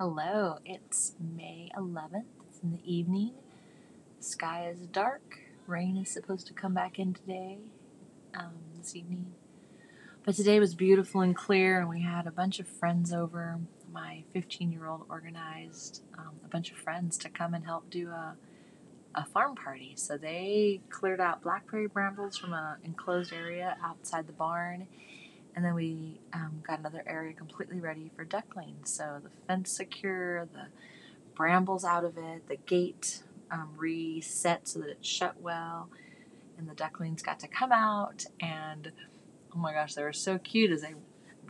Hello, it's May 11th. It's in the evening. Sky is dark. Rain is supposed to come back in today, um, this evening. But today was beautiful and clear, and we had a bunch of friends over. My 15 year old organized um, a bunch of friends to come and help do a, a farm party. So they cleared out blackberry brambles from an enclosed area outside the barn and then we um, got another area completely ready for ducklings. So the fence secure, the brambles out of it, the gate um, reset so that it shut well, and the ducklings got to come out. And oh my gosh, they were so cute as they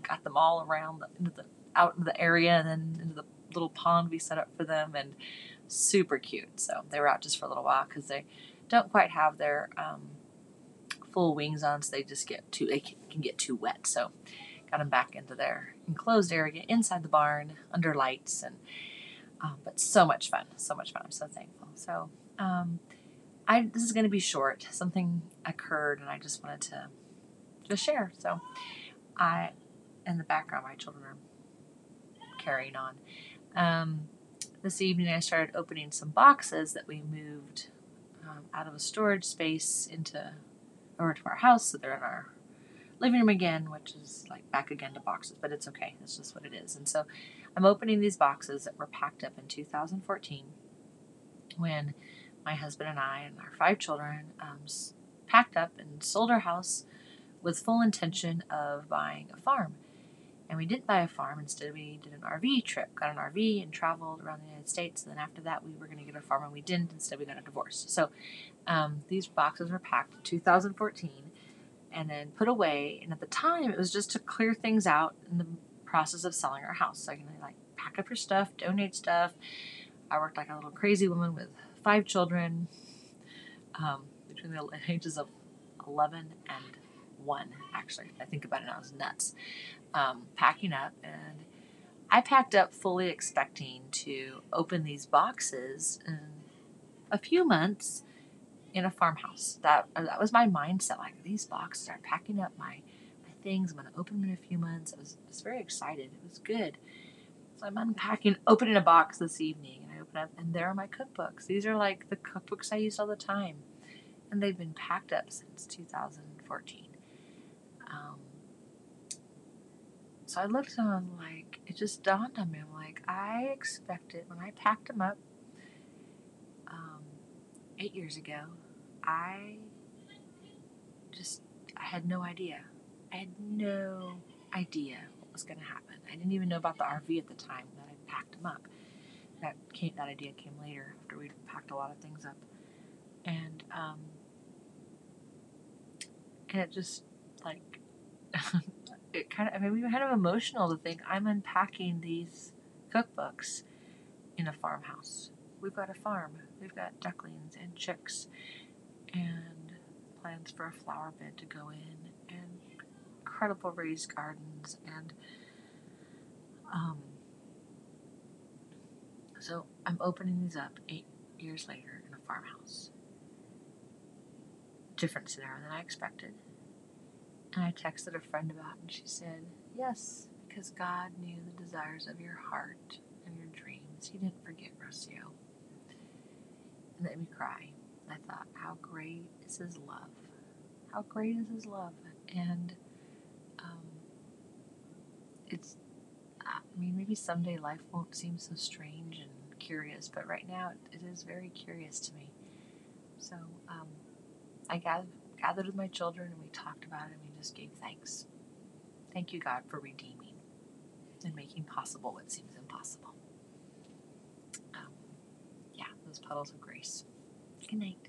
got them all around the, into the out in the area and then into the little pond we set up for them, and super cute. So they were out just for a little while because they don't quite have their um, full wings on, so they just get too they can get too wet. So got them back into their enclosed area inside the barn under lights and um, but so much fun, so much fun. I'm so thankful. So um, I this is going to be short. Something occurred and I just wanted to just share. So I in the background my children are carrying on. Um, this evening I started opening some boxes that we moved um, out of a storage space into over to our house, so they're in our living room again, which is like back again to boxes, but it's okay. It's just what it is. And so I'm opening these boxes that were packed up in 2014 when my husband and I and our five children um, packed up and sold our house with full intention of buying a farm. And we didn't buy a farm. Instead, we did an RV trip, got an RV, and traveled around the United States. And then after that, we were going to get a farm, and we didn't. Instead, we got a divorce. So um, these boxes were packed in 2014 and then put away. And at the time, it was just to clear things out in the process of selling our house. So I can like pack up your stuff, donate stuff. I worked like a little crazy woman with five children um, between the ages of 11 and 1, actually. I think about it now, it was nuts. Um, packing up, and I packed up fully expecting to open these boxes in a few months in a farmhouse. That uh, that was my mindset. Like these boxes are packing up my my things. I'm gonna open them in a few months. I was, I was very excited. It was good. So I'm unpacking, opening a box this evening, and I open up, and there are my cookbooks. These are like the cookbooks I used all the time, and they've been packed up since 2014. Um, so I looked I like, it just dawned on me. I'm like, I expected when I packed them up um, eight years ago I just I had no idea. I had no idea what was going to happen. I didn't even know about the RV at the time that I packed them up. That came that idea came later after we'd packed a lot of things up, and um, and it just like it kind of I mean we kind of emotional to think I'm unpacking these cookbooks in a farmhouse. We've got a farm. We've got ducklings and chicks and plans for a flower bed to go in, and incredible raised gardens, and um, so I'm opening these up eight years later in a farmhouse. Different scenario than I expected. And I texted a friend about it, and she said, Yes, because God knew the desires of your heart and your dreams. He didn't forget Rocio. And let me cry. I thought, how great is His love? How great is His love? And um, it's, I mean, maybe someday life won't seem so strange and curious, but right now it, it is very curious to me. So um, I gathered, gathered with my children and we talked about it and we just gave thanks. Thank you, God, for redeeming and making possible what seems impossible. Um, yeah, those puddles of grace. Good night.